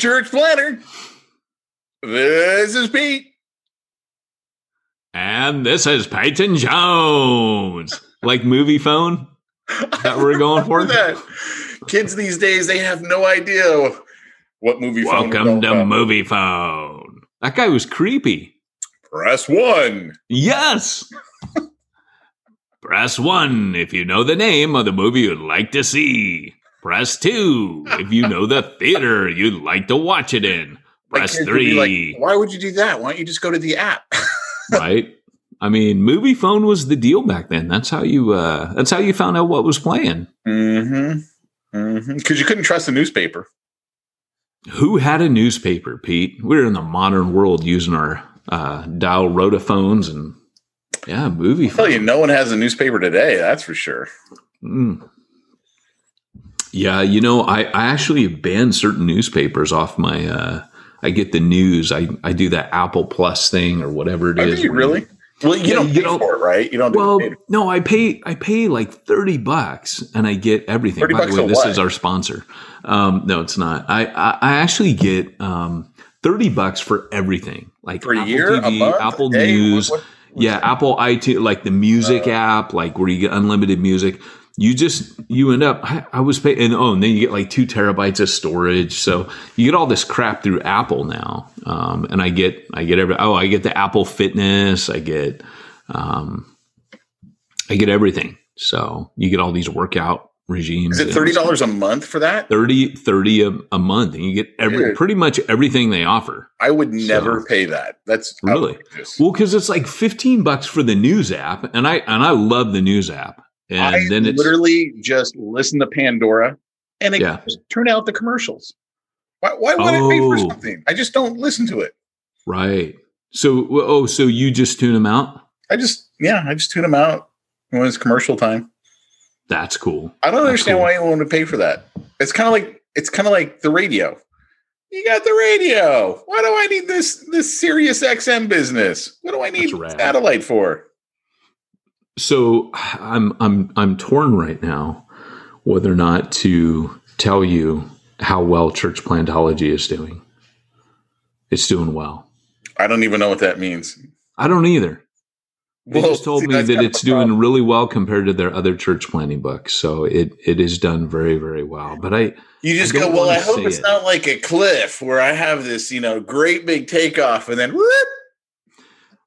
Church Planter. This is Pete. And this is Peyton Jones. Like movie phone? That we're going for? that. Kids these days, they have no idea what movie phone. Welcome to movie phone. That guy was creepy. Press one. Yes. Press one if you know the name of the movie you'd like to see. Press two if you know the theater you'd like to watch it in. Press three. Like, Why would you do that? Why don't you just go to the app? right. I mean, movie phone was the deal back then. That's how you. Uh, that's how you found out what was playing. Mm-hmm. Because mm-hmm. you couldn't trust the newspaper. Who had a newspaper, Pete? We're in the modern world using our uh, dial rotophones and yeah, movie. I'll tell you, no one has a newspaper today. That's for sure. Mm. Yeah, you know, I, I actually ban certain newspapers off my. Uh, I get the news. I, I do that Apple Plus thing or whatever it is. oh, is. You really? Well, you yeah, don't you don't, for it, right? You don't. Well, do no, I pay. I pay like thirty bucks, and I get everything. By the way, this what? is our sponsor. Um, no, it's not. I I, I actually get um, thirty bucks for everything, like for Apple year, TV, month, Apple News. What, what, yeah, Apple iTunes, like the music uh, app, like where you get unlimited music you just you end up I, I was paying and oh and then you get like two terabytes of storage. So you get all this crap through apple now um, and i get i get every oh i get the apple fitness i get um, i get everything. So you get all these workout regimes. Is it $30 a month for that? 30 30 a, a month and you get every Dude, pretty much everything they offer. I would never so, pay that. That's really? outrageous. well because it's like 15 bucks for the news app and i and i love the news app and I then it's literally just listen to Pandora and it yeah. turn out the commercials. Why, why would oh. I pay for oh. something? I just don't listen to it. Right. So, oh, so you just tune them out? I just, yeah, I just tune them out when it's commercial time. That's cool. I don't That's understand cool. why anyone would pay for that. It's kind of like it's kind of like the radio. You got the radio. Why do I need this this Sirius XM business? What do I need satellite for? So I'm I'm I'm torn right now whether or not to tell you how well church plantology is doing. It's doing well. I don't even know what that means. I don't either. They well, just told see, me that it's doing really well compared to their other church planting books. So it it is done very very well. But I you just I go well. I hope it's it. not like a cliff where I have this you know great big takeoff and then whoop,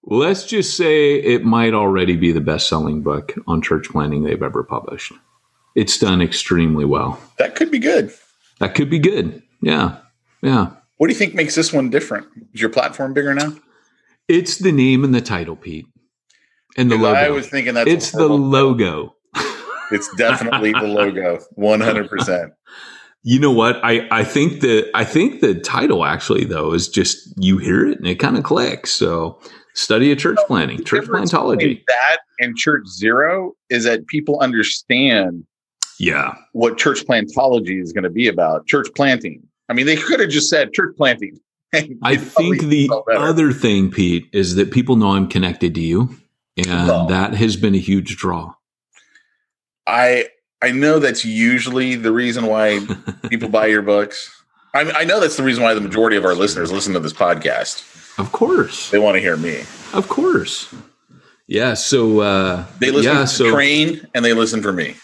Let's just say it might already be the best selling book on church planting they've ever published. It's done extremely well. That could be good. That could be good. Yeah. Yeah. What do you think makes this one different? Is your platform bigger now? It's the name and the title, Pete, and the logo. I was thinking that's it's the logo. It's definitely the logo, one hundred percent. You know what? I, I think the I think the title actually though is just you hear it and it kind of clicks. So study of church planting, church plantology. That and church zero is that people understand Yeah. what church plantology is going to be about. Church planting. I mean, they could have just said church planting. I think the other thing, Pete, is that people know I'm connected to you. And Well. that has been a huge draw. I I know that's usually the reason why people buy your books. I mean, I know that's the reason why the majority of our listeners listen to this podcast. Of course. They want to hear me. Of course. Yeah. So uh They listen yeah, to so train and they listen for me.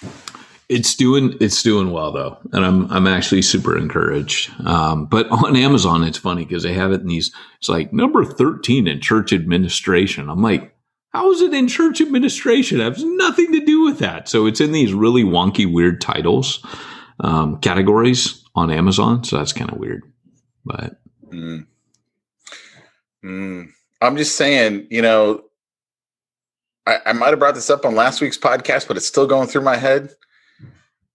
it's doing it's doing well though. And I'm I'm actually super encouraged. Um, but on Amazon it's funny because they have it in these it's like number 13 in church administration. I'm like, how is it in church administration? It has nothing to do with that. So it's in these really wonky, weird titles, um, categories on Amazon. So that's kind of weird. But Mm. Mm. I'm just saying, you know, I, I might have brought this up on last week's podcast, but it's still going through my head.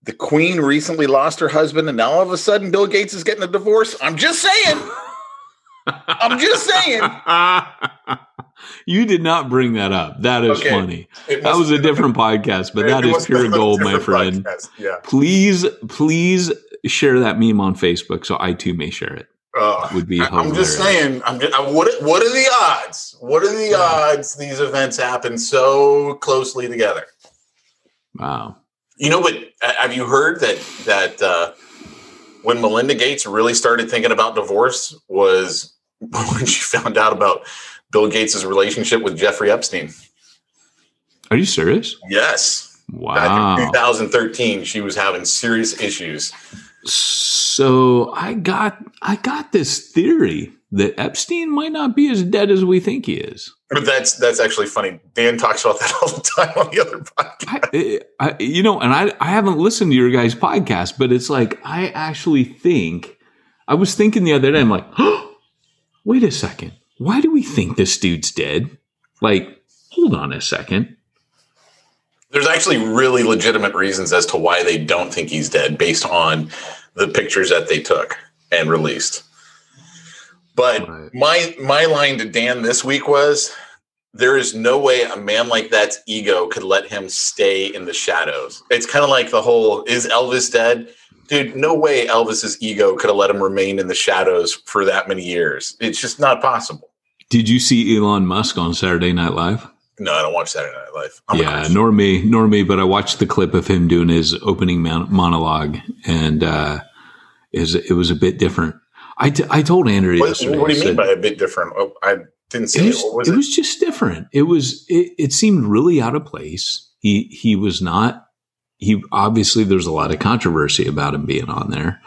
The Queen recently lost her husband, and now all of a sudden Bill Gates is getting a divorce. I'm just saying. I'm just saying. you did not bring that up. That is Okay. funny. That was a different podcast, but that is pure gold, my friend. podcast. Yeah. Please, please share that meme on Facebook so I too may share it. Uh, Would be I- I'm just saying. I'm just, what what are the odds? What are the odds these events happen so closely together? Wow. You know, but uh, have you heard that that uh, when Melinda Gates really started thinking about divorce was when she found out about Bill Gates' relationship with Jeffrey Epstein? Are you serious? Yes, back Wow. in 2013, she was having serious issues. So I got I got this theory that Epstein might not be as dead as we think he is. But that's that's actually funny. Dan talks about that all the time on the other podcast. I, I, you know, and I, I haven't listened to your guys' podcast, but it's like I actually think I was thinking the other day. I'm like, wait a second, why do we think this dude's dead? Like, hold on a second. There's actually really legitimate reasons as to why they don't think he's dead based on the pictures that they took and released. But Right. my my line to Dan this week was there is no way a man like that's ego could let him stay in the shadows. It's kind of like the whole is Elvis dead? Dude, no way Elvis's ego could have let him remain in the shadows for that many years. It's just not possible. Did you see Elon Musk on Saturday Night Live? No, I don't watch Saturday Night Live. I'm yeah, nor me, nor me. But I watched the clip of him doing his opening mon- monologue, and uh, is it was a bit different. I, t- I told Andrew What, yesterday. what do you mean said- by a bit different? Oh, I didn't see it it. was, What was it it? was just different. It was it, it seemed really out of place. He he was not he obviously there's a lot of controversy about him being on there.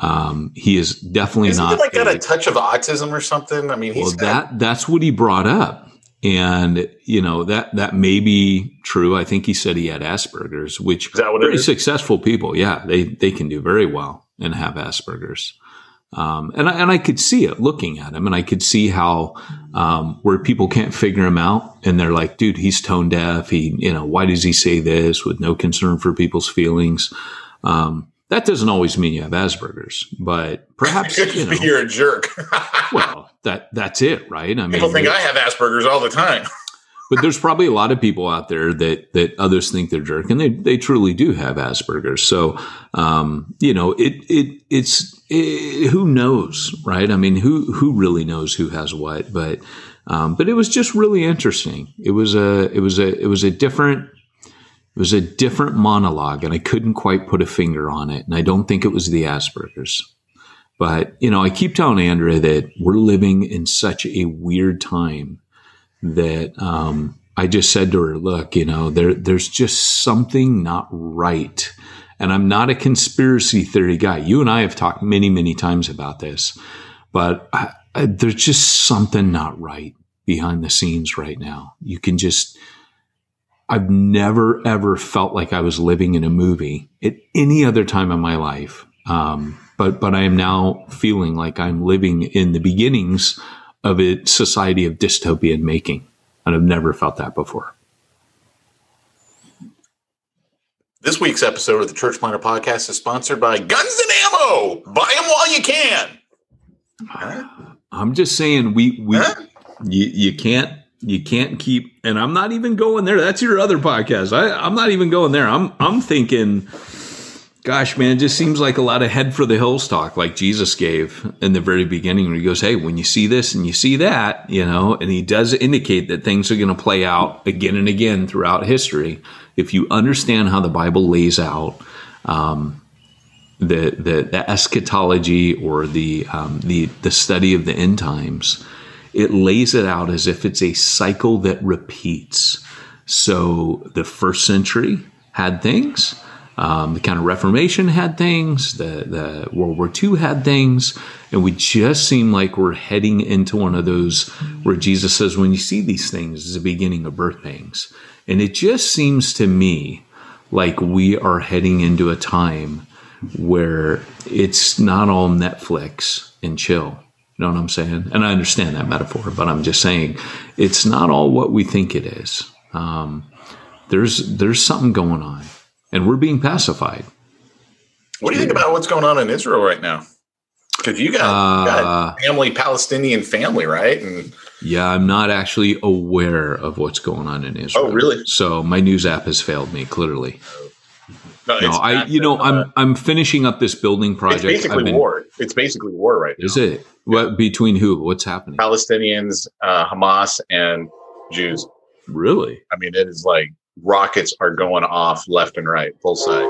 Um, he is definitely Isn't not it like got a- a touch of autism or something? I mean, well got, that that's what he brought up. And you know that that may be true. I think he said he had Asperger's, which Is that what very is? successful people, yeah, they they can do very well and have Asperger's. Um, and I, and I could see it looking at him, and I could see how um, where people can't figure him out, and they're like, "Dude, he's tone deaf. He, you know, why does he say this with no concern for people's feelings?" Um, that doesn't always mean you have Asperger's, but perhaps you know, you're a jerk. well, that that's it, right? I mean, People think I have Asperger's all the time. but there's probably a lot of people out there that that others think they're jerk, and they they truly do have Asperger's. So, um, you know, it it it's it, who knows, right? I mean, who who really knows who has what? But um, but it was just really interesting. It was a it was a it was a different. It was a different monologue, and I couldn't quite put a finger on it. And I don't think it was the Asperger's. But, you know, I keep telling Andrea that we're living in such a weird time that um, I just said to her, look, you know, there, there's just something not right. And I'm not a conspiracy theory guy. You and I have talked many, many times about this, but I, I, there's just something not right behind the scenes right now. You can just, I've never ever felt like I was living in a movie at any other time in my life. Um, but but I am now feeling like I'm living in the beginnings of a society of dystopian making. And I've never felt that before. This week's episode of the Church Planter Podcast is sponsored by Guns and Ammo. Buy them while you can. I'm just saying we we Huh? you, you can't you can't keep and I'm not even going there. That's your other podcast. I, I'm not even going there. I'm I'm thinking gosh man, it just seems like a lot of head for the hills talk like Jesus gave in the very beginning where he goes, Hey, when you see this and you see that, you know, and he does indicate that things are gonna play out again and again throughout history. If you understand how the Bible lays out um, the, the the eschatology or the um, the the study of the end times, it lays it out as if it's a cycle that repeats. So the first century had things, um, the kind of Reformation had things, the the World War II had things, and we just seem like we're heading into one of those where Jesus says, "When you see these things, is the beginning of birth pangs," and it just seems to me like we are heading into a time where it's not all Netflix and chill. You know what I'm saying? And I understand that metaphor, but I'm just saying it's not all what we think it is. Um, there's there's something going on, and we're being pacified. What do you think about what's going on in Israel right now? Because you got, Uh, got family, Palestinian family, right? And Yeah, I'm not actually aware of what's going on in Israel. Oh, really? So my news app has failed me clearly. no, No, I you know uh, I'm I'm finishing up this building it's project. basically been- war. It's basically war right now. Is it? What between who? What's happening? Palestinians, uh, Hamas, and Jews. Really? I mean, it is like rockets are going off left and right, full side.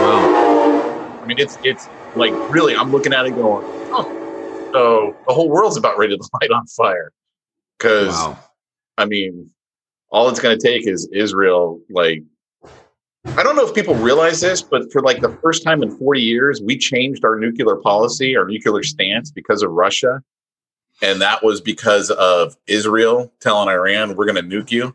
Wow. I mean, it's it's like really. I'm looking at it going, oh, so the whole world's about ready to light on fire. Because Wow. I mean, all it's going to take is Israel. Like, I don't know if people realize this, but for like the first time in 40 years, we changed our nuclear policy, our nuclear stance because of Russia. And that was because of Israel telling Iran, we're going to nuke you.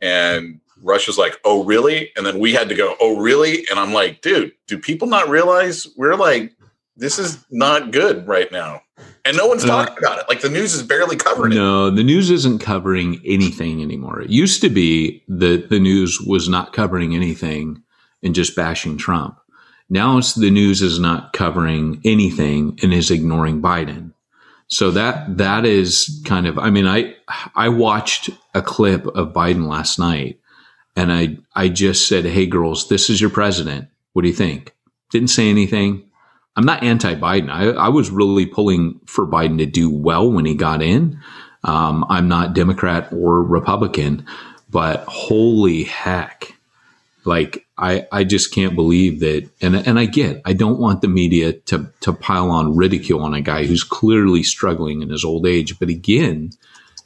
And Russia's like, oh, really? And then we had to go, oh, really? And I'm like, dude, do people not realize we're like, this is not good right now? And no one's Uh, talking about it. Like the news is barely covering it. No, the news isn't covering anything anymore. It used to be that the news was not covering anything and just bashing Trump. Now it's the news is not covering anything and is ignoring Biden. So that that is kind of I mean I I watched a clip of Biden last night and I I just said, "Hey girls, this is your president. What do you think?" Didn't say anything. I'm not anti-Biden. I, I was really pulling for Biden to do well when he got in. Um, I'm not Democrat or Republican, but holy heck, like I, I just can't believe that. And and I get, I don't want the media to to pile on ridicule on a guy who's clearly struggling in his old age. But again,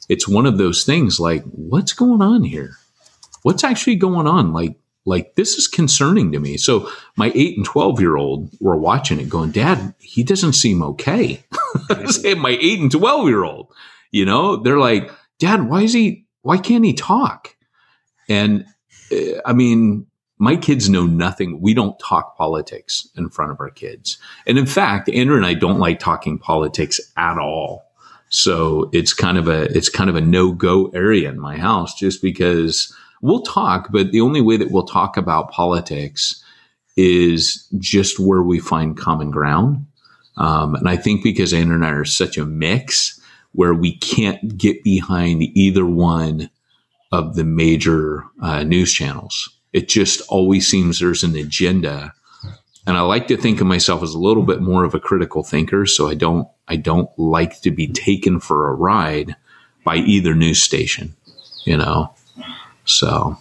it's one of those things. Like, what's going on here? What's actually going on? Like like this is concerning to me. So my eight and twelve year old were watching it, going, "Dad, he doesn't seem okay." My eight and twelve year old, you know, they're like, "Dad, why is he? Why can't he talk?" And uh, I mean, my kids know nothing. We don't talk politics in front of our kids, and in fact, Andrew and I don't like talking politics at all. So it's kind of a it's kind of a no go area in my house, just because we'll talk, but the only way that we'll talk about politics is just where we find common ground. Um, and I think because Andrew and I are such a mix where we can't get behind either one of the major uh, news channels. It just always seems there's an agenda. And I like to think of myself as a little bit more of a critical thinker. So I don't, I don't like to be taken for a ride by either news station, you know? So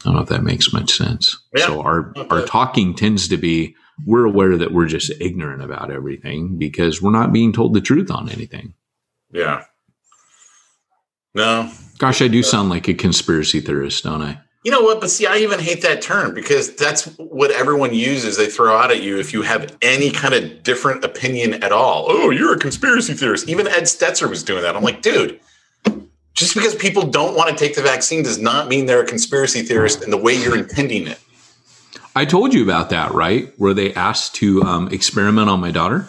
I don't know if that makes much sense. Yeah. So our our talking tends to be we're aware that we're just ignorant about everything because we're not being told the truth on anything. Yeah. No. Gosh, I do sound like a conspiracy theorist, don't I? You know what? But see, I even hate that term because that's what everyone uses. They throw out at you if you have any kind of different opinion at all. Oh, you're a conspiracy theorist. Even Ed Stetzer was doing that. I'm like, dude, just because people don't want to take the vaccine does not mean they're a conspiracy theorist in the way you're intending it. I told you about that, right? Where they asked to um, experiment on my daughter.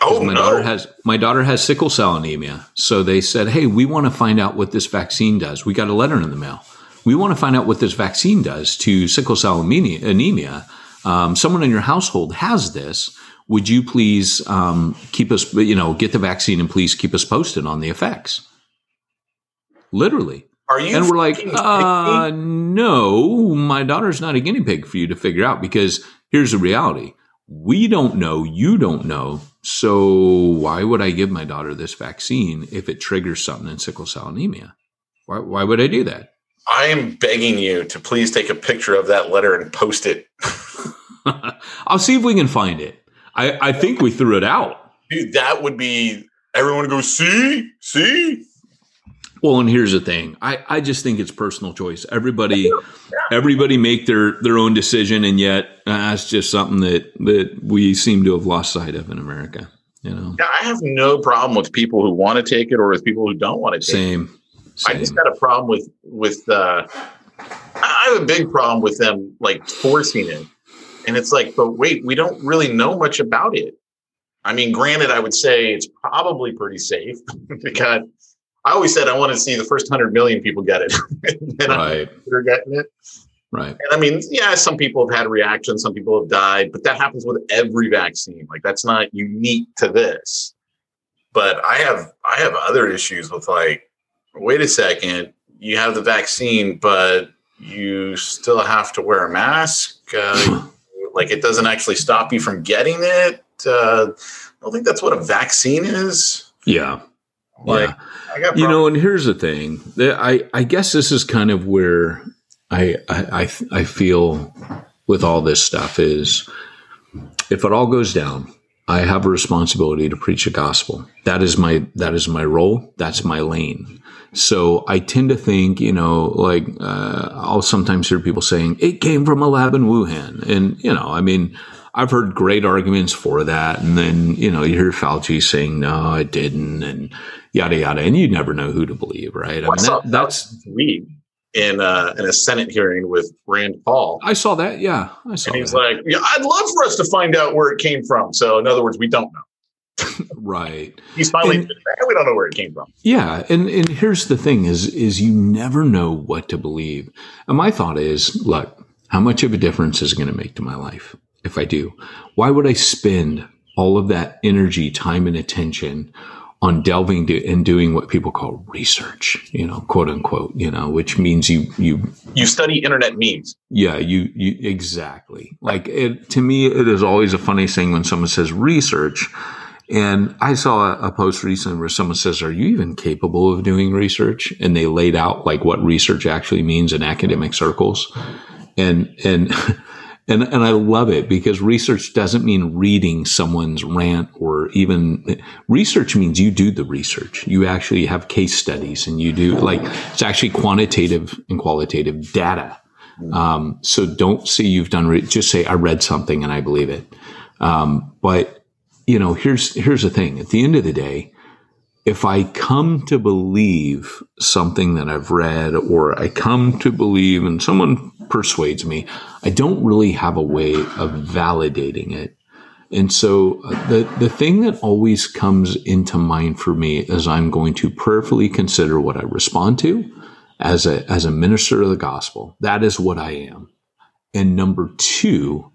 Oh my no! daughter has my daughter has sickle cell anemia. So they said, "Hey, we want to find out what this vaccine does." We got a letter in the mail. We want to find out what this vaccine does to sickle cell anemia. Um, someone in your household has this. Would you please um, keep us, you know, get the vaccine and please keep us posted on the effects? Literally. Are you? And we're like, uh, no, my daughter's not a guinea pig for you to figure out because here's the reality. We don't know, you don't know. So why would I give my daughter this vaccine if it triggers something in sickle cell anemia? Why, why would I do that? I am begging you to please take a picture of that letter and post it. I'll see if we can find it. I, I think we threw it out. Dude, that would be everyone go, see, see. Well, and here's the thing. I, I just think it's personal choice. Everybody everybody make their their own decision, and yet uh, that's just something that that we seem to have lost sight of in America. You know, Yeah, I have no problem with people who want to take it or with people who don't want to take it. Same. I just got a problem with with uh I have a big problem with them like forcing it. And it's like, but wait, we don't really know much about it. I mean, granted, I would say it's probably pretty safe because I always said I want to see the first hundred million people get it. and right, getting it. right. And I mean, yeah, some people have had reactions, some people have died, but that happens with every vaccine. Like that's not unique to this. But I have I have other issues with like, wait a second, you have the vaccine, but you still have to wear a mask. Uh, like it doesn't actually stop you from getting it. Uh, I don't think that's what a vaccine is. Yeah, Like yeah. I got You know, and here's the thing. I I guess this is kind of where I I I, I feel with all this stuff is if it all goes down, I have a responsibility to preach the gospel. That is my that is my role. That's my lane. So I tend to think, you know, like uh, I'll sometimes hear people saying it came from a lab in Wuhan, and you know, I mean, I've heard great arguments for that, and then you know, you hear Fauci saying no, it didn't, and yada yada, and you never know who to believe, right? I mean, that, that's weed in uh, in a Senate hearing with Rand Paul. I saw that. Yeah, I saw And he's that. like, yeah, I'd love for us to find out where it came from. So, in other words, we don't know. right. He's finally, And- admitted, "Eh, we don't know where it came from. Yeah, and and here's the thing: is is you never know what to believe. And my thought is, look, how much of a difference is it going to make to my life if I do? Why would I spend all of that energy, time, and attention on delving to, and doing what people call research? You know, quote unquote. You know, which means you you You study internet memes. yeah, you you exactly. Like it to me it is always a funny thing when someone says research. And I saw a, a post recently where someone says, "Are you even capable of doing research?" And they laid out like what research actually means in academic circles. And and and and I love it because research doesn't mean reading someone's rant or even research means you do the research. You actually have case studies and you do like it's actually quantitative and qualitative data. Um, so don't say you've done, re- just say I read something and I believe it. Um, but you know, here's, here's the thing. At the end of the day, if I come to believe something that I've read or I come to believe and someone persuades me, I don't really have a way of validating it. And so uh, the, the thing that always comes into mind for me is I'm going to prayerfully consider what I respond to as a, as a minister of the gospel. That is what I am. And number two,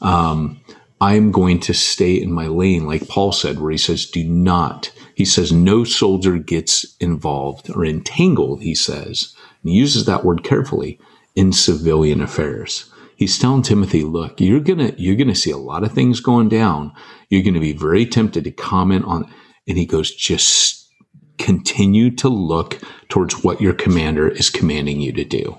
um, I'm going to stay in my lane, like Paul said, where he says, do not, he says, no soldier gets involved or entangled, he says, and he uses that word carefully in civilian affairs. He's telling Timothy, look, you're to, you're to see a lot of things going down. You're to be very tempted to comment on, and he goes, just continue to look towards what your commander is commanding you to do.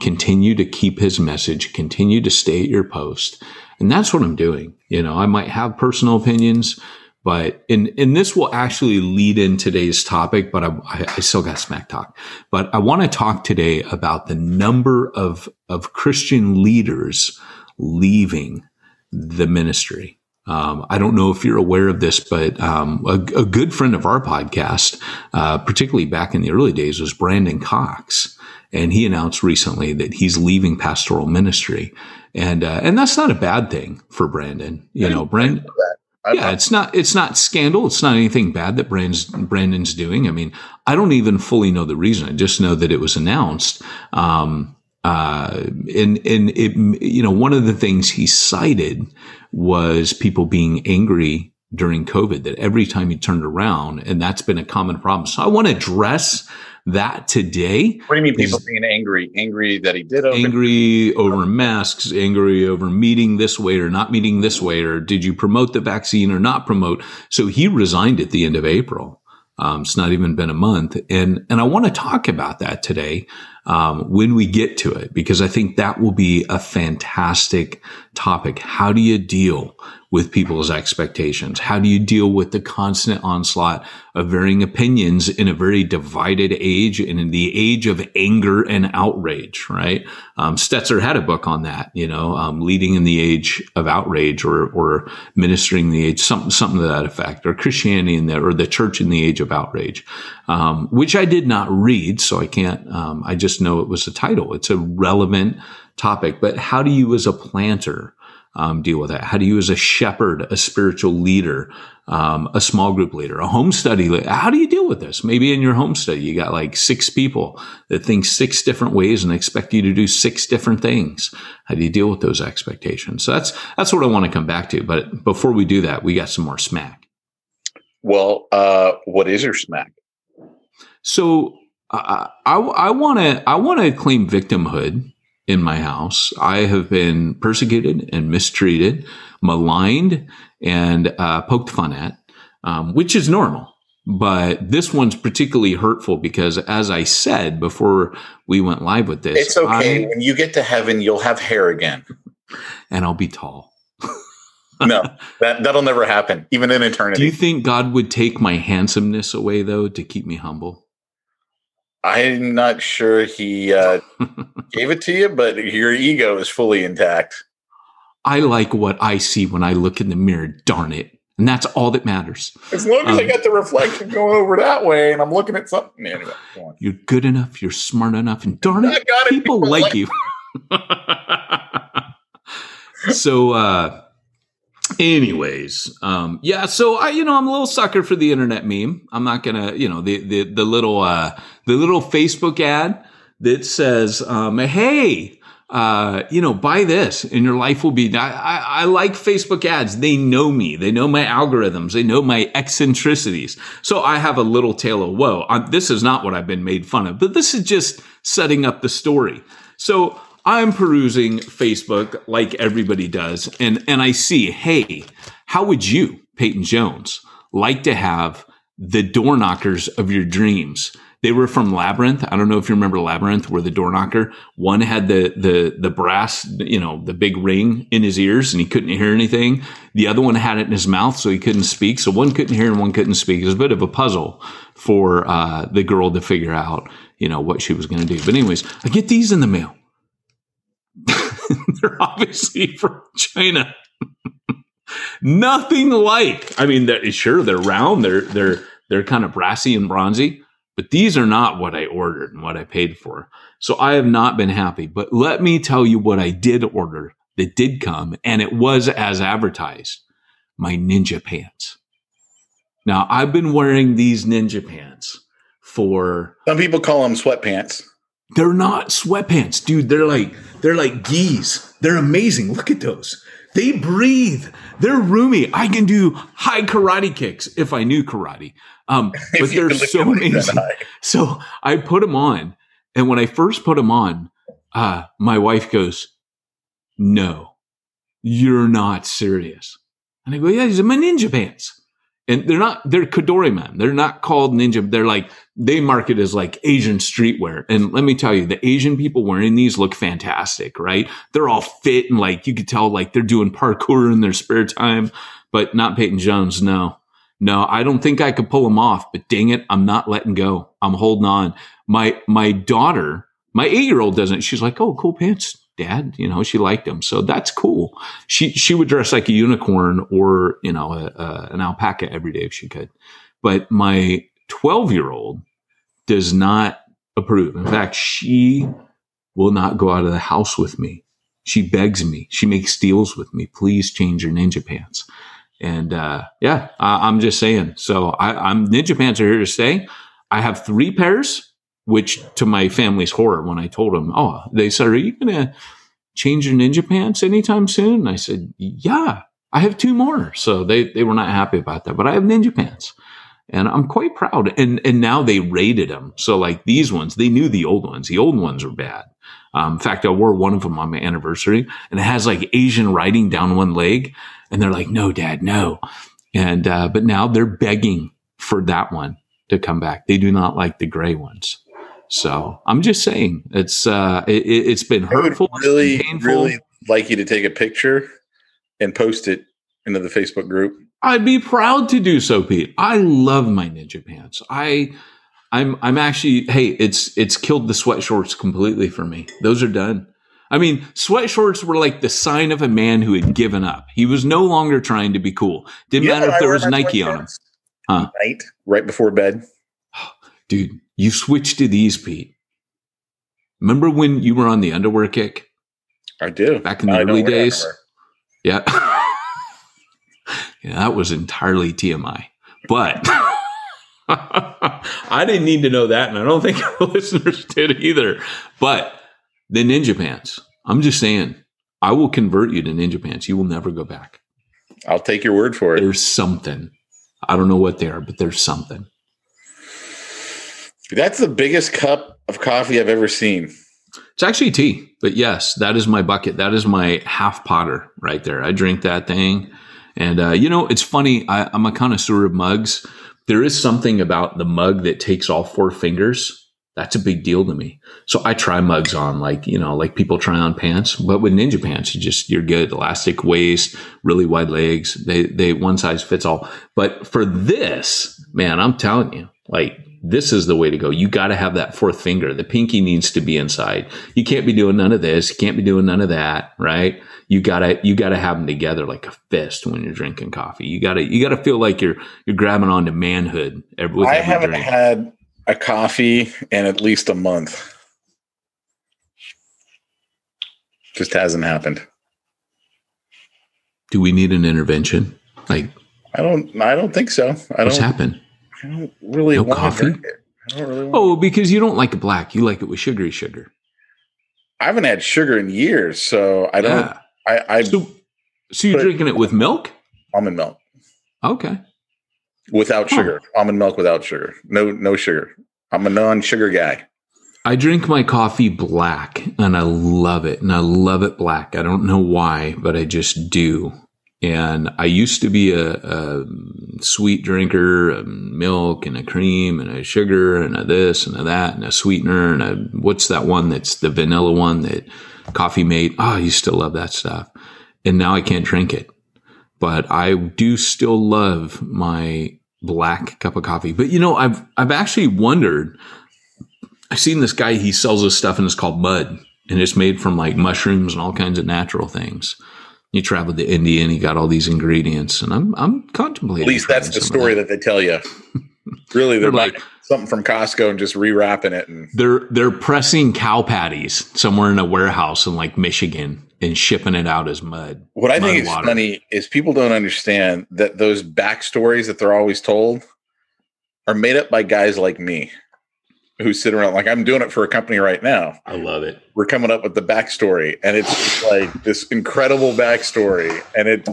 Continue to keep his message, continue to stay at your post. And that's what I'm doing. You know, I might have personal opinions, but and and this will actually lead in today's topic, but I, I still got smack talk. But I want to talk today about the number of of Christian leaders leaving the ministry. Um, I don't know if you're aware of this, but um, a, a, good friend of our podcast, uh, particularly back in the early days, was Brandon Cox, and he announced recently that he's leaving pastoral ministry, and uh, and that's not a bad thing for Brandon. You know, Brandon. Yeah, it's not it's not scandal. It's not anything bad that Brandon's Brandon's doing. I mean, I don't even fully know the reason. I just know that it was announced. Um, uh, and and it you know one of the things he cited was people being angry during COVID. That every time he turned around, and that's been a common problem. So I want to address that today what do you mean people being angry? Angry that he did open? angry over masks, angry over meeting this way or not meeting this way, or did you promote the vaccine or not promote? So he resigned at the end of April. Um, it's not even been a month, and and I want to talk about that today um, when we get to it because I think that will be a fantastic topic. How do you deal with people's expectations? How do you deal with the constant onslaught of varying opinions in a very divided age and in the age of anger and outrage, right? Um, Stetzer had a book on that, you know, um, leading in the age of outrage or, or ministering the age, something, something to that effect, or Christianity in the, or the church in the age of outrage, um, which I did not read. So I can't, um, I just know it was a title. It's a relevant topic, but how do you as a planter, um, deal with that? How do you, as a shepherd, a spiritual leader, um, a small group leader, a home study leader, how do you deal with this? Maybe in your home study, you got like six people that think six different ways and expect you to do six different things. How do you deal with those expectations? So that's, that's what I want to come back to. But before we do that, we got some more smack. Well, uh, what is your smack? So I, I want to, I want to claim victimhood in my house. I have been persecuted and mistreated, maligned, and uh, poked fun at, um, which is normal. But this one's particularly hurtful because, as I said before we went live with this, It's okay. I- when you get to heaven, you'll have hair again. and I'll be tall. No, that that'll never happen, even in eternity. Do you think God would take my handsomeness away, though, to keep me humble? I'm not sure he uh, gave it to you, but your ego is fully intact. I like what I see when I look in the mirror, darn it. And that's all that matters. As long as I Um, got the reflection going over that way, and I'm looking at something anyway. Go. You're good enough, you're smart enough, and darn it, it. people People like like you. so, uh, anyways, um, yeah, so I, you know, I'm a little sucker for the internet meme. I'm not gonna, you know, the, the, the little, uh, the little Facebook ad that says, um, hey, uh, you know, buy this and your life will be. I, I, I like Facebook ads. They know me. They know my algorithms. They know my eccentricities. So I have a little tale of woe. Uh, this is not what I've been made fun of, but this is just setting up the story. So I'm perusing Facebook like everybody does, and and I see, hey, how would you, Peyton Jones, like to have the door knockers of your dreams? They were from Labyrinth. I don't know if you remember Labyrinth, where the door knocker one had the the the brass, you know, the big ring in his ears, and he couldn't hear anything. The other one had it in his mouth, so he couldn't speak. So one couldn't hear and one couldn't speak. It was a bit of a puzzle for uh, the girl to figure out, you know, what she was going to do. But anyways, I get these in the mail. They're obviously from China. Nothing like. I mean, they're, sure they're round. They're they're they're kind of brassy and bronzy, but these are not what I ordered and what I paid for. So I have not been happy. But let me tell you what I did order that did come, and it was as advertised. My ninja pants. Now I've been wearing these ninja pants for Some people call them sweatpants. They're not sweatpants, dude. They're like they're like geese. They're amazing. Look at those. They breathe. They're roomy. I can do high karate kicks if I knew karate. Um, but they're so amazing. So I put them on, and when I first put them on, uh, my wife goes, "No, you're not serious." And I go, "Yeah, these are my ninja pants." And they're not, they're Kodori man. They're not called ninja. They're like, they market as like Asian streetwear. And let me tell you, the Asian people wearing these look fantastic, right? They're all fit and like, you could tell like they're doing parkour in their spare time, but not Peyton Jones. No, no, I don't think I could pull them off, but dang it, I'm not letting go. I'm holding on. My, my daughter, my eight year old doesn't, she's like, Oh, cool pants, dad. You know, she liked them. So that's cool. She, she would dress like a unicorn or, you know, a, a, an alpaca every day if she could. But my 12 year old does not approve. In fact, she will not go out of the house with me. She begs me. She makes deals with me. Please change your ninja pants. And uh, yeah, I, I'm just saying. So I, I'm Ninja Pants are here to stay. I have three pairs, which to my family's horror, when I told them, oh, they said, "Are you gonna change your Ninja Pants anytime soon?" And I said, "Yeah, I have two more." So they they were not happy about that, but I have Ninja Pants and I'm quite proud. And and now they rated them. So like these ones, they knew the old ones. The old ones were bad. Um, in fact, I wore one of them on my anniversary, and it has like Asian writing down one leg, and they're like, "No, Dad, no." And uh, but now they're begging for that one to come back. They do not like the gray ones. So I'm just saying, it's uh, it, has been hurtful. Really, really like you to take a picture and post it into the Facebook group I'd be proud to do so, Pete. I love my ninja pants. I I'm I'm actually hey, it's it's killed the sweat shorts completely for me. Those are done. I mean, sweat shorts were like the sign of a man who had given up. He was no longer trying to be cool. Didn't matter if there was Nike on them. Huh? Night, right before bed. Dude, you switched to these, Pete. Remember when you were on the underwear kick? I do. Back in the I early days. Yeah. Yeah, that was entirely TMI. But I didn't need to know that, and I don't think our listeners did either. But the Ninja Pants, I'm just saying, I will convert you to Ninja Pants. You will never go back. I'll take your word for it. There's something. I don't know what they are, but there's something. That's the biggest cup of coffee I've ever seen. It's actually tea, but yes, that is my bucket. That is my half potter right there. I drink that thing and, uh, you know, it's funny. I, I'm a connoisseur of mugs. There is something about the mug that takes all four fingers. That's a big deal to me. So I try mugs on like, you know, like people try on pants, but with ninja pants, you just, you're good. Elastic waist, really wide legs. They, they, one size fits all. But for this, man, I'm telling you, like, this is the way to go. You got to have that fourth finger. The pinky needs to be inside. You can't be doing none of this. You can't be doing none of that, right? you gotta you gotta have them together like a fist when you're drinking coffee. You gotta you gotta feel like you're you're grabbing onto manhood. With I haven't drink. had a coffee in at least a month. Just hasn't happened. Do we need an intervention? Like I don't I don't think so. I what's don't happened? I don't really no coffee. Really oh, because you don't like it black. You like it with sugary sugar. I haven't had sugar in years, so I don't. Yeah. I, I so, so you're drinking it with milk? Almond milk. Okay. Without sugar. Almond milk without sugar. No, no sugar. I'm a non-sugar guy. I drink my coffee black and I love it. And I love it black. I don't know why, but I just do. And I used to be a, a sweet drinker, milk and a cream and a sugar and a this and a that and a sweetener and a what's that one that's the vanilla one that Coffee Mate. Oh, ah, I used to love that stuff. And now I can't drink it. But I do still love my black cup of coffee. But you know, I've I've actually wondered. I've seen this guy, he sells this stuff and it's called mud. And it's made from like mushrooms and all kinds of natural things. He traveled to India and he got all these ingredients. And I'm I'm contemplating. At least that's the story that. that they tell you. really, they're, they're like something from Costco and just rewrapping it. And they're they're pressing cow patties somewhere in a warehouse in like Michigan and shipping it out as mud. What I mud think is water. funny is people don't understand that those backstories that they're always told are made up by guys like me who sit around like I'm doing it for a company right now. I love it. We're coming up with the backstory, and it's like this incredible backstory, and it.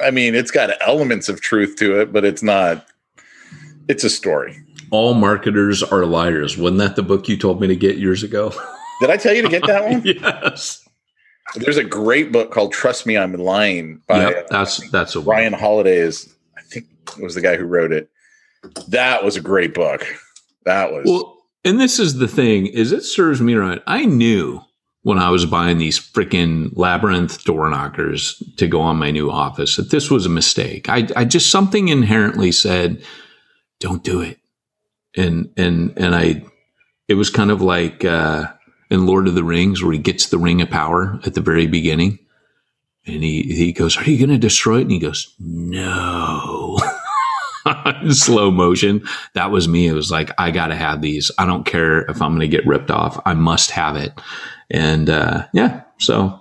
I mean, it's got elements of truth to it, but it's not. It's a story all marketers are liars. Wasn't that the book you told me to get years ago? Did I tell you to get that one? yes. There's a great book called "Trust Me, I'm Lying" by yep, that's that's a Ryan Holiday is I think was the guy who wrote it. That was a great book. That was well, and this is the thing: is it serves me right. I knew when I was buying these freaking labyrinth door knockers to go on my new office that this was a mistake. I, I just something inherently said, "Don't do it." and and and I, it was kind of like uh, in Lord of the Rings where he gets the Ring of Power at the very beginning, and he he goes, "Are you going to destroy it?" And he goes, "No." slow motion. That was me. It was like, I got to have these. I don't care if I'm going to get ripped off. I must have it. And uh, yeah, so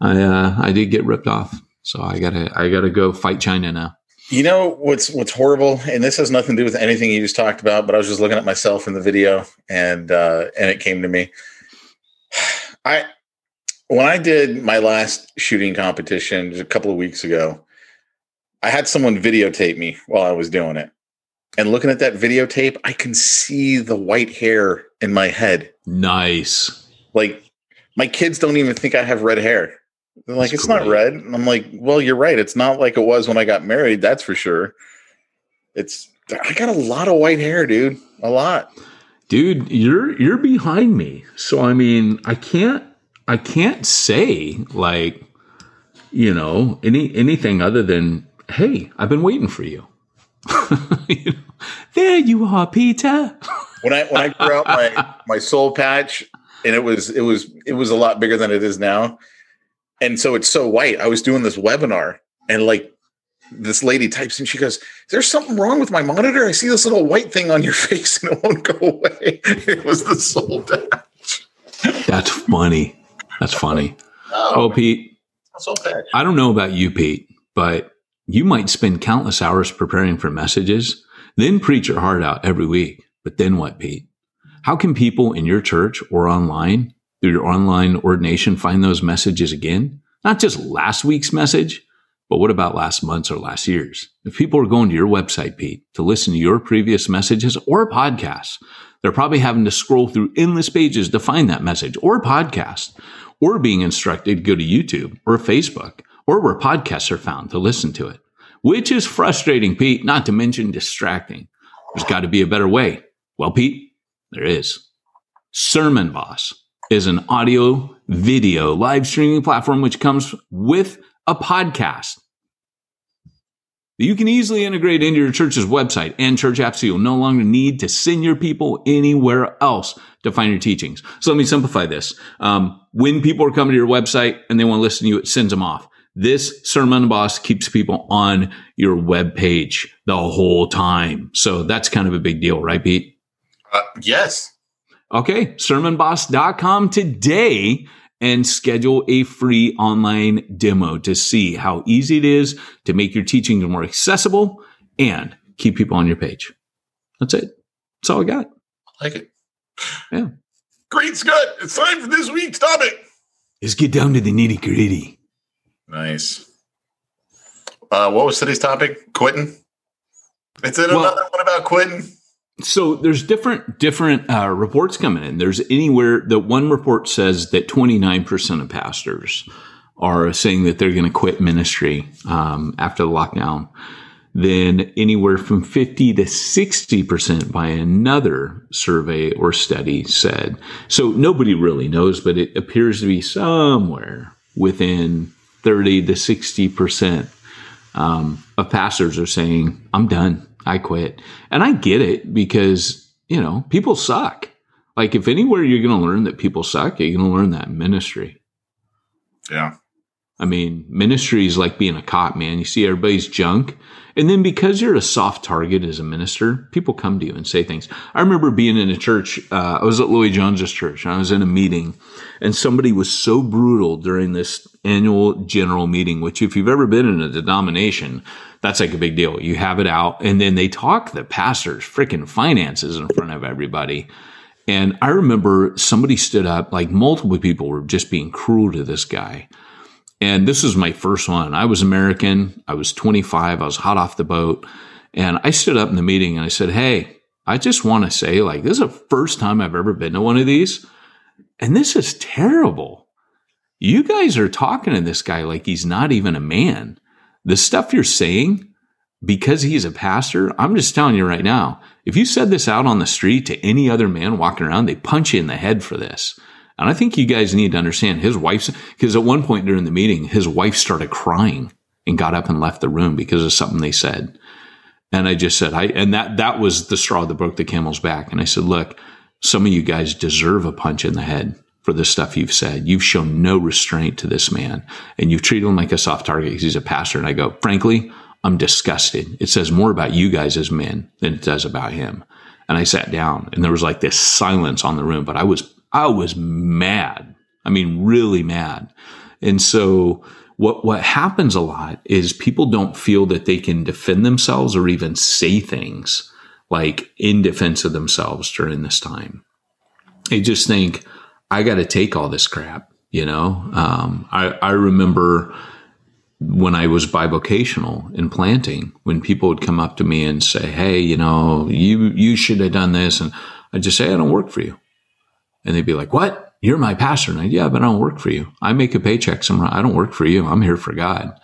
I uh, I did get ripped off. So I gotta I gotta go fight China now. You know what's what's horrible, and this has nothing to do with anything you just talked about. But I was just looking at myself in the video, and uh, and it came to me. I when I did my last shooting competition a couple of weeks ago, I had someone videotape me while I was doing it, and looking at that videotape, I can see the white hair in my head. Nice. Like my kids don't even think I have red hair. They're like, That's it's not red. And I'm like, well, you're right. It's not like it was when I got married. That's for sure. It's I got a lot of white hair, dude. A lot. dude you're you're behind me so i mean i can't i can't say like you know any anything other than hey i've been waiting for you You know, there you are peter When I when I grew out my my soul patch, and it was it was it was a lot bigger than it is now, and so it's so white. I was doing this webinar, and like this lady types in, she goes, "Is there something wrong with my monitor? I see this little white thing on your face, and it won't go away." It was the soul patch. that's funny that's funny oh, oh pete soul patch. I don't know about you, Pete, but you might spend countless hours preparing for messages, then preach your heart out every week. But then what, Pete? How can people in your church or online, through your online ordination, find those messages again? Not just last week's message, but what about last month's or last year's? If people are going to your website, Pete, to listen to your previous messages or podcasts, they're probably having to scroll through endless pages to find that message or podcast, or being instructed to go to YouTube or Facebook or where podcasts are found to listen to it, which is frustrating, Pete, not to mention distracting. There's got to be a better way. Well, Pete, there is. Sermon Boss is an audio video live streaming platform which comes with a podcast that you can easily integrate into your church's website and church apps so you'll no longer need to send your people anywhere else to find your teachings. So let me simplify this. Um, when people are coming to your website and they want to listen to you, it sends them off. This Sermon Boss keeps people on your web page the whole time. So that's kind of a big deal, right, Pete? Uh, yes. Okay, sermonboss.com today and schedule a free online demo to see how easy it is to make your teaching more accessible and keep people on your page. That's it. That's all I got. I like it. Yeah. Great, Scott. It's time for this week's topic. Let's get down to the nitty gritty. Nice. Uh, what was today's topic? Quitting. It's in Well- another one about quitting. So there's different different uh, reports coming in. There's anywhere that one report says that 29% of pastors are saying that they're going to quit ministry um, after the lockdown. Then anywhere from 50 to 60% by another survey or study said. So nobody really knows, but it appears to be somewhere within 30 to 60% um, of pastors are saying, I'm done. I quit. And I get it because, you know, people suck. Like if anywhere you're going to learn that people suck, you're going to learn that in ministry. Yeah. I mean, ministry is like being a cop, man. You see everybody's junk. And then because you're a soft target as a minister, people come to you and say things. I remember being in a church. Uh, I was at Louis Jones's church and I was in a meeting and somebody was so brutal during this annual general meeting, which if you've ever been in a denomination, that's like a big deal. You have it out and then they talk the pastor's freaking finances in front of everybody. And I remember somebody stood up, like multiple people were just being cruel to this guy. And this was my first one. I was American. I was 25. I was hot off the boat. And I stood up in the meeting and I said, Hey, I just want to say, like, this is the first time I've ever been to one of these. And this is terrible. You guys are talking to this guy like he's not even a man. The stuff you're saying, because he's a pastor, I'm just telling you right now, if you said this out on the street to any other man walking around, they punch you in the head for this. And I think you guys need to understand his wife's, because at one point during the meeting, his wife started crying and got up and left the room because of something they said. And I just said, I, and that, that was the straw that broke the camel's back. And I said, look, some of you guys deserve a punch in the head for the stuff you've said. You've shown no restraint to this man and you've treated him like a soft target because he's a pastor. And I go, frankly, I'm disgusted. It says more about you guys as men than it does about him. And I sat down and there was like this silence on the room, but I was, I was mad. I mean, really mad. And so what what happens a lot is people don't feel that they can defend themselves or even say things like in defense of themselves during this time. They just think, I got to take all this crap. You know, um, I, I remember when I was bivocational in planting, when people would come up to me and say, Hey, you know, you, you should have done this. And I just say, I don't work for you. And they'd be like, what? You're my pastor. And I'd yeah, but I don't work for you. I make a paycheck somewhere. I don't work for you. I'm here for God.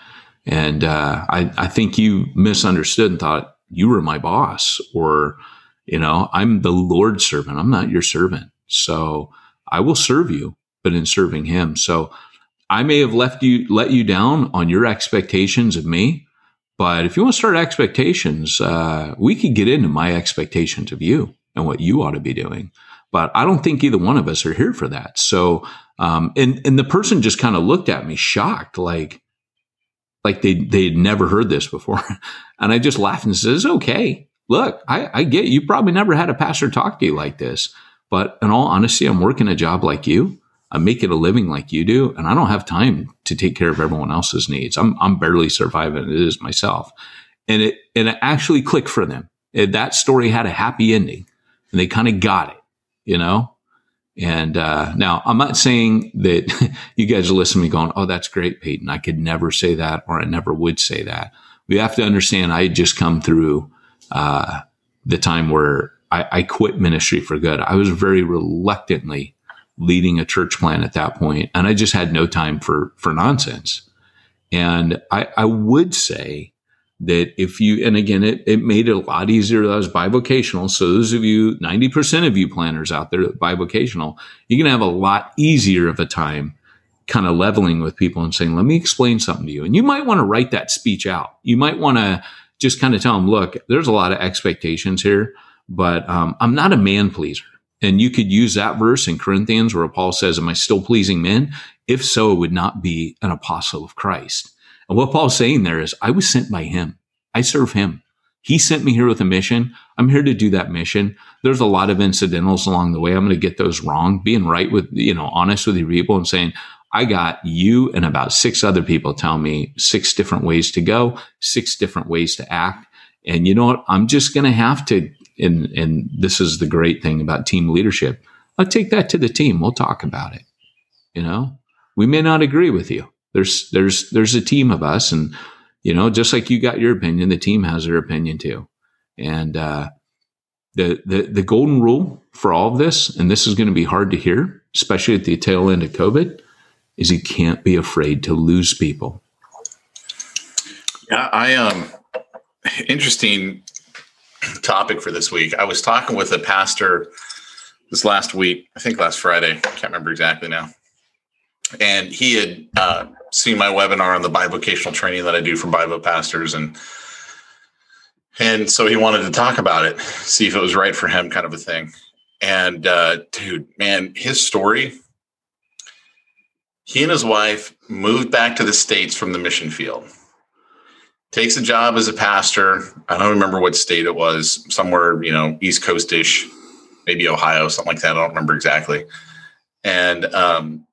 And, uh, I, I think you misunderstood and thought you were my boss or, you know, I'm the Lord's servant. I'm not your servant. So I will serve you, but in serving him. So I may have left you, let you down on your expectations of me. But if you want to start expectations, uh, we could get into my expectations of you and what you ought to be doing. But I don't think either one of us are here for that. So, um, and and the person just kind of looked at me shocked, like, like they they had never heard this before, and I just laughed and says, "Okay, look, I, I get you probably never had a pastor talk to you like this, but in all honesty, I'm working a job like you." I'm making a living like you do, and I don't have time to take care of everyone else's needs. I'm I'm barely surviving it is myself, and it and it actually clicked for them. It, that story had a happy ending, and they kind of got it, you know. And uh, now I'm not saying that you guys are listening to me going, "Oh, that's great, Peyton. I could never say that, or I never would say that." We have to understand. I just come through uh, the time where I, I quit ministry for good. I was very reluctantly leading a church plant at that point, and I just had no time for for nonsense. And I, I would say that if you, and again, it, it made it a lot easier that was bivocational. So those of you, 90% of you planners out there bivocational, you're going to have a lot easier of a time kind of leveling with people and saying, let me explain something to you. And you might want to write that speech out. You might want to just kind of tell them, look, there's a lot of expectations here, but um, I'm not a man pleaser. And you could use that verse in Corinthians where Paul says, Am I still pleasing men? If so, it would not be an apostle of Christ. And what Paul's saying there is, I was sent by him. I serve him. He sent me here with a mission. I'm here to do that mission. There's a lot of incidentals along the way. I'm going to get those wrong. Being right with, you know, honest with your people and saying, I got you and about six other people telling me six different ways to go, six different ways to act. And you know what? I'm just going to have to and and this is the great thing about team leadership. I'll take that to the team. We'll talk about it. You know, we may not agree with you. There's there's there's a team of us, and you know, just like you got your opinion, the team has their opinion too. And uh, the the the golden rule for all of this, and this is going to be hard to hear, especially at the tail end of COVID, is you can't be afraid to lose people. Yeah, I um interesting topic for this week. I was talking with a pastor this last week, I think last Friday, I can't remember exactly now. And he had uh, seen my webinar on the bivocational training that I do for bivo pastors, and and so he wanted to talk about it, see if it was right for him, kind of a thing. And uh, dude, man, his story. He and his wife moved back to the states from the mission field takes a job as a pastor. I don't remember what state it was, somewhere, you know, East Coastish, maybe Ohio, something like that. I don't remember exactly. And um,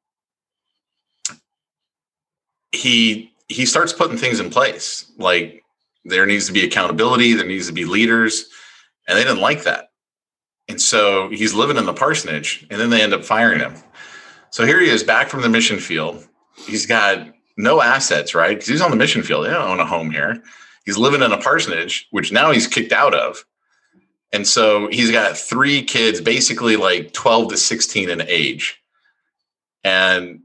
he he starts putting things in place. Like there needs to be accountability, there needs to be leaders, and they didn't like that. And so he's living in the parsonage, and then they end up firing him. So here he is back from the mission field. He's got no assets, right? Because he's on the mission field. He don't own a home here. He's living in a parsonage, which now he's kicked out of. And so he's got three kids, basically like 12 to 16 in age. And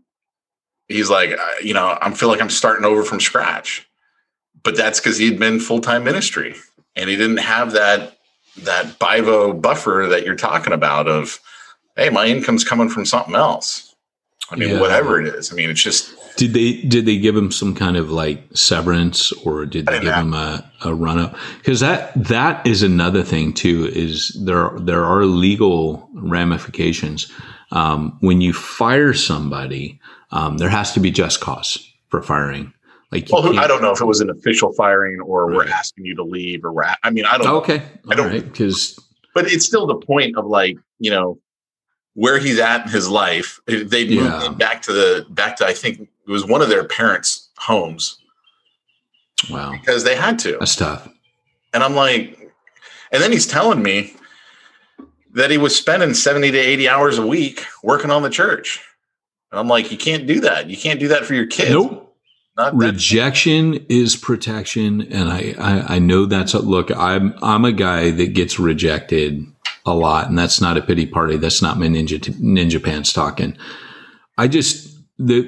he's like, you know, I feel like I'm starting over from scratch. But that's because he'd been full-time ministry and he didn't have that that bivo buffer that you're talking about of, hey, my income's coming from something else. I mean, yeah. whatever it is. I mean, it's just did they did they give him some kind of like severance or did they give him a, a run up? Because that that is another thing too. Is there there are legal ramifications um, when you fire somebody? Um, there has to be just cause for firing. Like, well, I don't know if it was an official firing or right. we're asking you to leave or we're. I mean, I don't. Okay, I don't because. But it's still the point of like you know where he's at in his life. They moved yeah. back to the back to I think it was one of their parents' homes Wow. because they had to. That's tough. And I'm like, and then he's telling me that he was spending 70 to 80 hours a week working on the church. And I'm like, you can't do that. You can't do that for your kids. Nope. Not Rejection is protection, and I, I I know that's a look. I'm I'm a guy that gets rejected a lot, and that's not a pity party. That's not my ninja ninja pants talking. I just the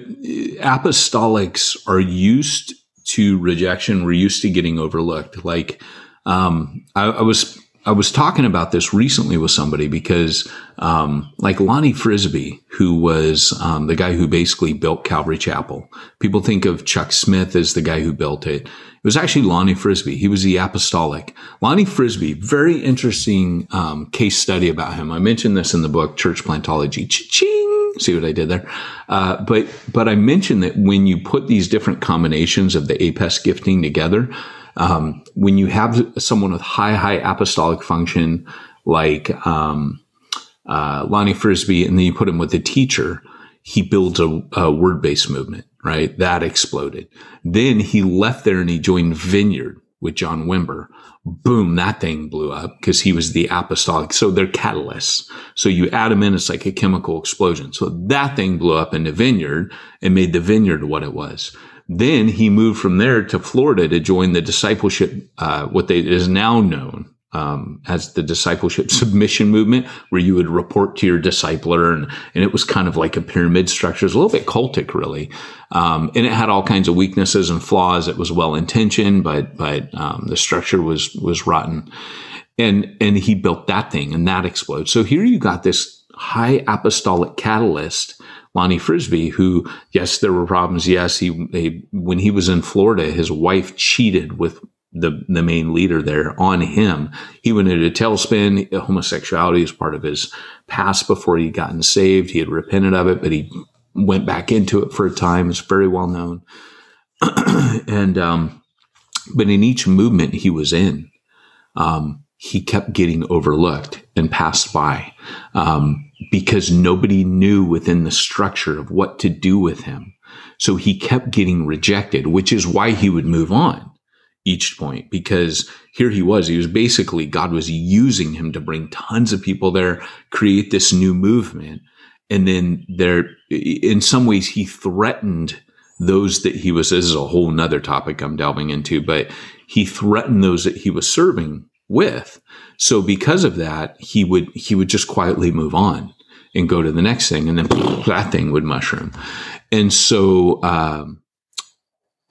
apostolics are used to rejection. We're used to getting overlooked. Like um, I, I was I was talking about this recently with somebody because, um, like Lonnie Frisbee, who was um, the guy who basically built Calvary Chapel. People think of Chuck Smith as the guy who built it. It was actually Lonnie Frisbee. He was the apostolic. Lonnie Frisbee, very interesting um, case study about him. I mentioned this in the book Church Plantology. Ching. See what I did there? Uh, but but I mentioned that when you put these different combinations of the APES gifting together, um, when you have someone with high, high apostolic function, like um, uh, Lonnie Frisbee, and then you put him with a teacher, he builds a, a word based movement, right? That exploded. Then he left there and he joined Vineyard with John Wimber. Boom, that thing blew up because he was the apostolic. So they're catalysts. So you add them in, it's like a chemical explosion. So that thing blew up in the Vineyard and made the Vineyard what it was. Then he moved from there to Florida to join the discipleship, uh, what they is now known um, as the discipleship submission movement, where you would report to your discipler, and and it was kind of like a pyramid structure, it's a little bit cultic, really, um, and it had all kinds of weaknesses and flaws. It was well intentioned, but but um, the structure was was rotten, and and he built that thing, and that exploded. So here you got this high apostolic catalyst Lonnie Frisbee, who, yes, there were problems. Yes, he, he, when he was in Florida, his wife cheated with the, the main leader there on him. He went into a tailspin. Homosexuality is part of his past before he'd gotten saved. He had repented of it, but he went back into it for a time. It's very well known. and, um, but in each movement he was in, um, he kept getting overlooked and passed by um, because nobody knew within the structure of what to do with him. So he kept getting rejected, which is why he would move on each point because here he was. He was basically, God was using him to bring tons of people there, create this new movement. And then there, in some ways, he threatened those that he was, this is a whole nother topic I'm delving into, but he threatened those that he was serving with. So because of that, he would he would just quietly move on and go to the next thing, and then that thing would mushroom. And so, um,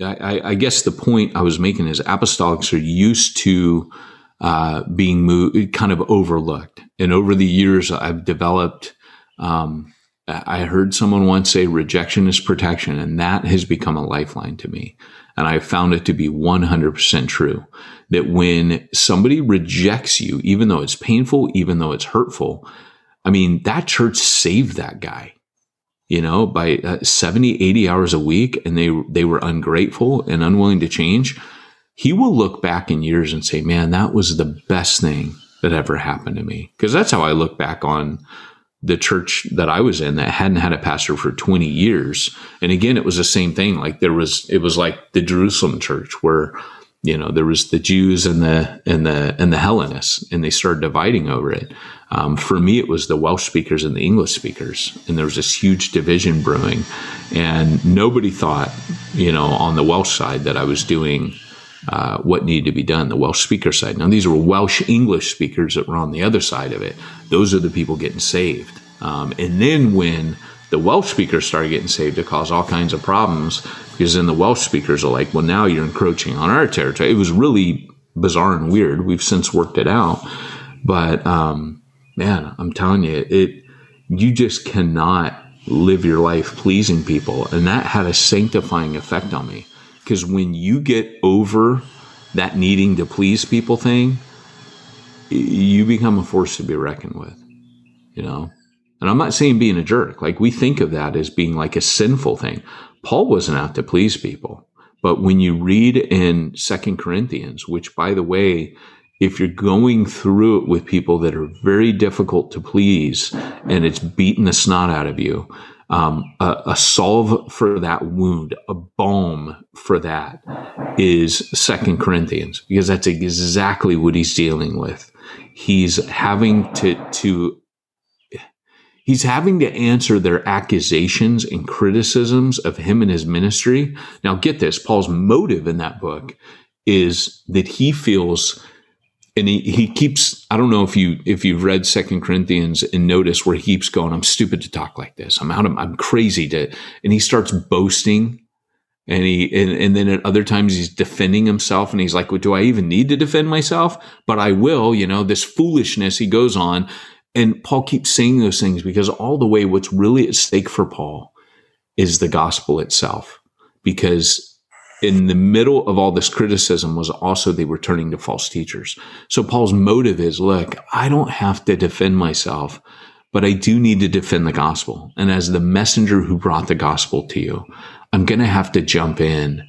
I, I, guess the point I was making is apostolics are used to uh, being moved, kind of overlooked. And over the years, I've developed. Um, I heard someone once say rejection is protection, and that has become a lifeline to me. And I found it to be 100% true that when somebody rejects you, even though it's painful, even though it's hurtful, I mean, that church saved that guy, you know, by uh, 70, 80 hours a week and they, they were ungrateful and unwilling to change. He will look back in years and say, man, that was the best thing that ever happened to me. Cause that's how I look back on the church that I was in that hadn't had a pastor for 20 years. And again, it was the same thing. Like there was, it was like the Jerusalem church where, you know, there was the Jews and the, and the, and the Hellenists and they started dividing over it. Um, for me, it was the Welsh speakers and the English speakers. And there was this huge division brewing and nobody thought, you know, on the Welsh side that I was doing uh, what needed to be done, the Welsh speaker side. Now, these were Welsh English speakers that were on the other side of it. Those are the people getting saved. Um, and then when the Welsh speakers started getting saved, it caused all kinds of problems because then the Welsh speakers are like, well, now you're encroaching on our territory. It was really bizarre and weird. We've since worked it out. But um, man, I'm telling you, it you just cannot live your life pleasing people. And that had a sanctifying effect on me. Because when you get over that needing to please people thing, you become a force to be reckoned with, you know? And I'm not saying being a jerk. Like we think of that as being like a sinful thing. Paul wasn't out to please people. But when you read in Second Corinthians, which by the way, if you're going through it with people that are very difficult to please and it's beating the snot out of you, um, a, a solve for that wound, a balm for that is Second Corinthians, because that's exactly what he's dealing with. He's having to to he's having to answer their accusations and criticisms of him and his ministry. Now, get this: Paul's motive in that book is that he feels and he, he keeps i don't know if you if you've read second corinthians and notice where he keeps going i'm stupid to talk like this. I'm out of i'm crazy to and he starts boasting. And he and, and then at other times he's defending himself and he's like well, do i even need to defend myself? But i will you know this foolishness he goes on. And paul keeps saying those things because all the way what's really at stake for paul is the gospel itself. Because in the middle of all this criticism was also they were turning to false teachers. So Paul's motive is, look, I don't have to defend myself, but I do need to defend the gospel. And as the messenger who brought the gospel to you, I'm going to have to jump in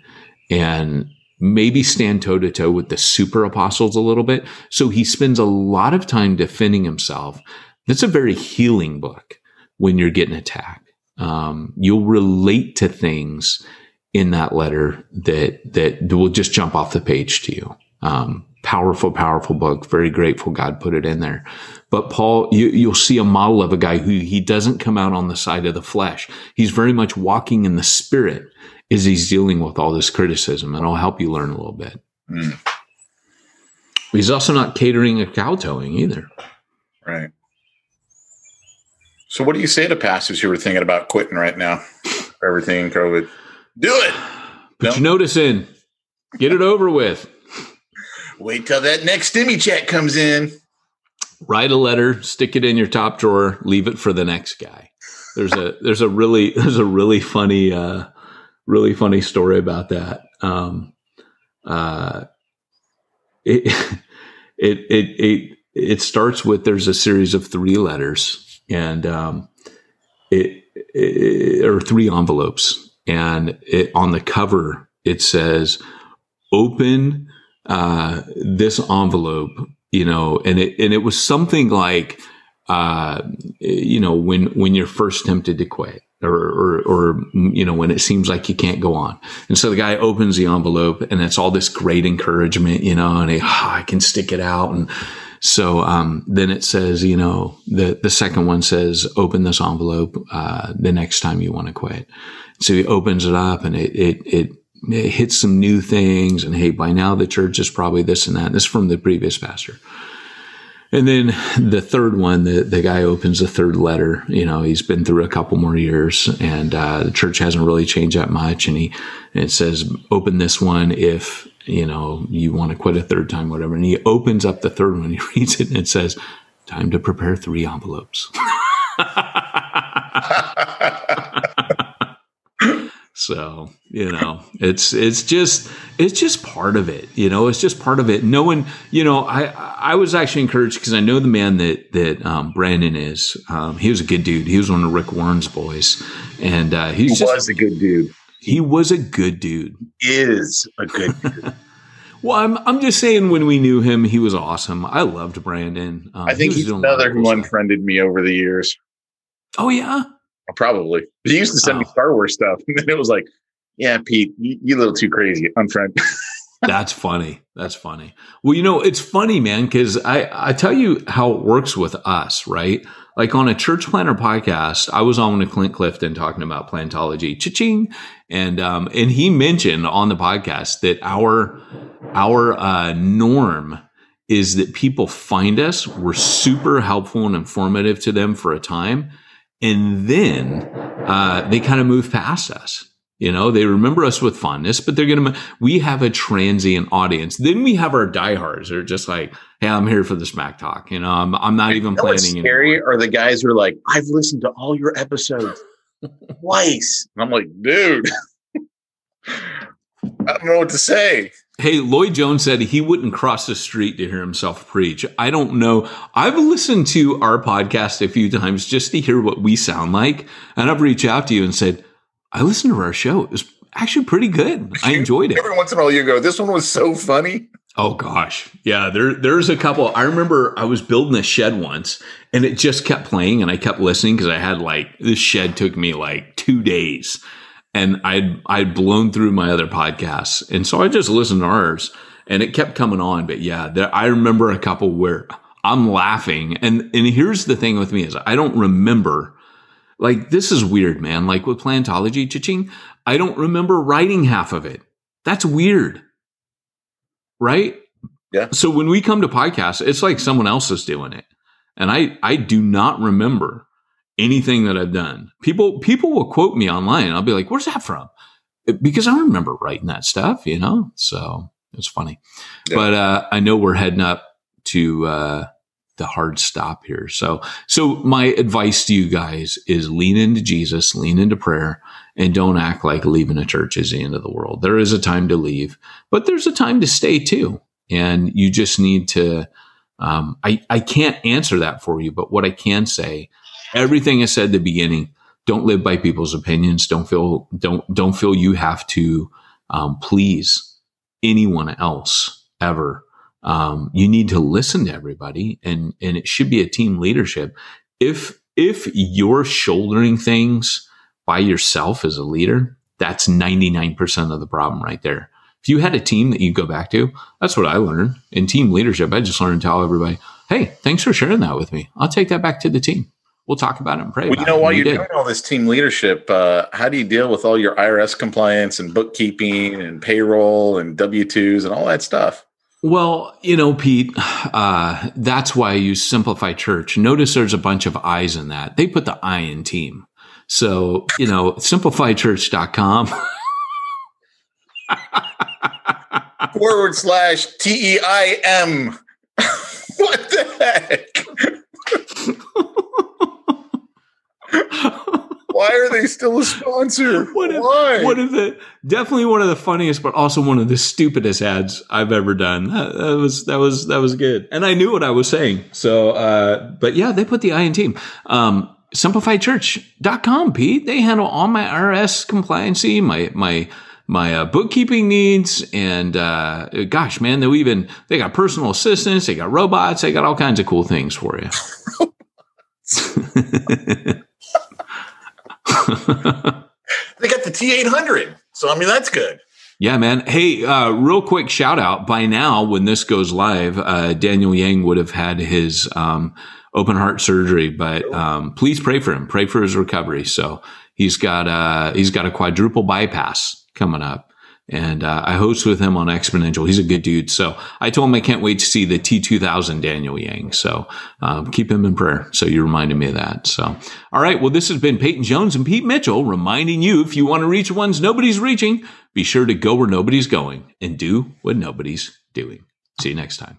and maybe stand toe to toe with the super apostles a little bit. So he spends a lot of time defending himself. That's a very healing book when you're getting attacked. Um, you'll relate to things in that letter that that will just jump off the page to you. Um, powerful, powerful book. Very grateful God put it in there. But Paul, you, you'll see a model of a guy who he doesn't come out on the side of the flesh. He's very much walking in the spirit as he's dealing with all this criticism, and I'll help you learn a little bit. Mm. He's also not catering a kowtowing either. Right. So, what do you say to pastors who are thinking about quitting right now for everything in COVID? Do it. Put no. your notice in. Get it over with. Wait till that next stimmy check comes in. Write a letter, stick it in your top drawer, leave it for the next guy. There's a there's a really there's a really funny uh, really funny story about that. Um, uh, it, it it it it starts with there's a series of three letters and um, it, it or three envelopes and it, on the cover it says open uh, this envelope you know and it and it was something like uh, you know when when you're first tempted to quit or, or, or you know when it seems like you can't go on. And so the guy opens the envelope and it's all this great encouragement you know and he, oh, i can stick it out. And so um, then it says you know the the second one says open this envelope uh, the next time you want to quit so he opens it up and it, it, it, it hits some new things. And hey, by now the church is probably this and that. This is from the previous pastor. And then the third one, the, the guy opens the third letter. You know, he's been through a couple more years and uh, the church hasn't really changed that much. And he, and it says, open this one if, you know, you want to quit a third time, whatever. And he opens up the third one, he reads it and it says, time to prepare three envelopes. So, you know, it's it's just it's just part of it. You know, it's just part of it. No one, you know, I I was actually encouraged because I know the man that that um, Brandon is. Um, he was a good dude. He was one of Rick Warren's boys, and uh, he just, was a good dude. He was a good dude. Is a good dude. well, I'm I'm just saying when we knew him, he was awesome. I loved Brandon. Um, I think he he's another who unfriended me over the years. Oh yeah. Probably. He used to send oh. me Star Wars stuff, and then it was like, "Yeah, Pete, you, you a little too crazy. I'm Unfriend." That's funny. That's funny. Well, you know, it's funny, man, because I I tell you how it works with us, right? Like on a church planter podcast, I was on with Clint Clifton talking about plantology, cha-ching, and um, and he mentioned on the podcast that our our uh, norm is that people find us, we're super helpful and informative to them for a time, and then uh, they kind of move past us. You know, they remember us with fondness, but they're going to, we have a transient audience. Then we have our diehards. They're just like, Hey, I'm here for the smack talk. You know, I'm, I'm not even planning. What's scary anymore. are the guys who are like, I've listened to all your episodes twice. And I'm like, dude, I don't know what to say. Hey, Lloyd Jones said he wouldn't cross the street to hear himself preach. I don't know. I've listened to our podcast a few times just to hear what we sound like. And I've reached out to you and said, I listened to our show. It was actually pretty good. I enjoyed it. Every once in a while you go, this one was so funny. Oh gosh. Yeah, there there's a couple. I remember I was building a shed once and it just kept playing and I kept listening because I had like this shed took me like 2 days and I'd I'd blown through my other podcasts. And so I just listened to ours and it kept coming on, but yeah, there, I remember a couple where I'm laughing and and here's the thing with me is I don't remember like this is weird, man. Like with plantology, ching, I don't remember writing half of it. That's weird right? Yeah. So when we come to podcasts, it's like someone else is doing it. And I, I do not remember anything that I've done. People, people will quote me online. I'll be like, where's that from? Because I remember writing that stuff, you know? So it's funny. Yeah. But, uh, I know we're heading up to, uh, the hard stop here. So, so my advice to you guys is lean into Jesus, lean into prayer, and don't act like leaving a church is the end of the world. There is a time to leave, but there's a time to stay too. And you just need to, um, I, I can't answer that for you, but what I can say, everything I said at the beginning, don't live by people's opinions. Don't feel, don't, don't feel you have to, um, please anyone else ever. Um, you need to listen to everybody and, and it should be a team leadership. If, if you're shouldering things, by yourself as a leader, that's 99% of the problem right there. If you had a team that you go back to, that's what I learned in team leadership. I just learned to tell everybody, hey, thanks for sharing that with me. I'll take that back to the team. We'll talk about it and pray well, You know, while you're did. doing all this team leadership, uh, how do you deal with all your IRS compliance and bookkeeping and payroll and W 2s and all that stuff? Well, you know, Pete, uh, that's why I use Simplify Church. Notice there's a bunch of I's in that. They put the I in team. So, you know, simplifychurch.com. Forward slash T E I M. what the heck? Why are they still a sponsor? One of, Why? One of the definitely one of the funniest, but also one of the stupidest ads I've ever done. That, that was that was that was good, and I knew what I was saying. So, uh, but yeah, they put the I in team. Um, simplifychurch.com, Pete. They handle all my IRS compliancy, my, my, my uh, bookkeeping needs and uh, gosh man they even they got personal assistants they got robots they got all kinds of cool things for you they got the t800 so i mean that's good yeah, man. Hey, uh, real quick shout out. By now, when this goes live, uh, Daniel Yang would have had his um, open heart surgery, but um, please pray for him. Pray for his recovery. So he's got a, he's got a quadruple bypass coming up. And uh, I host with him on Exponential. He's a good dude. So I told him I can't wait to see the T2000 Daniel Yang. So um, keep him in prayer. So you reminded me of that. So, all right. Well, this has been Peyton Jones and Pete Mitchell reminding you if you want to reach ones nobody's reaching, be sure to go where nobody's going and do what nobody's doing. See you next time.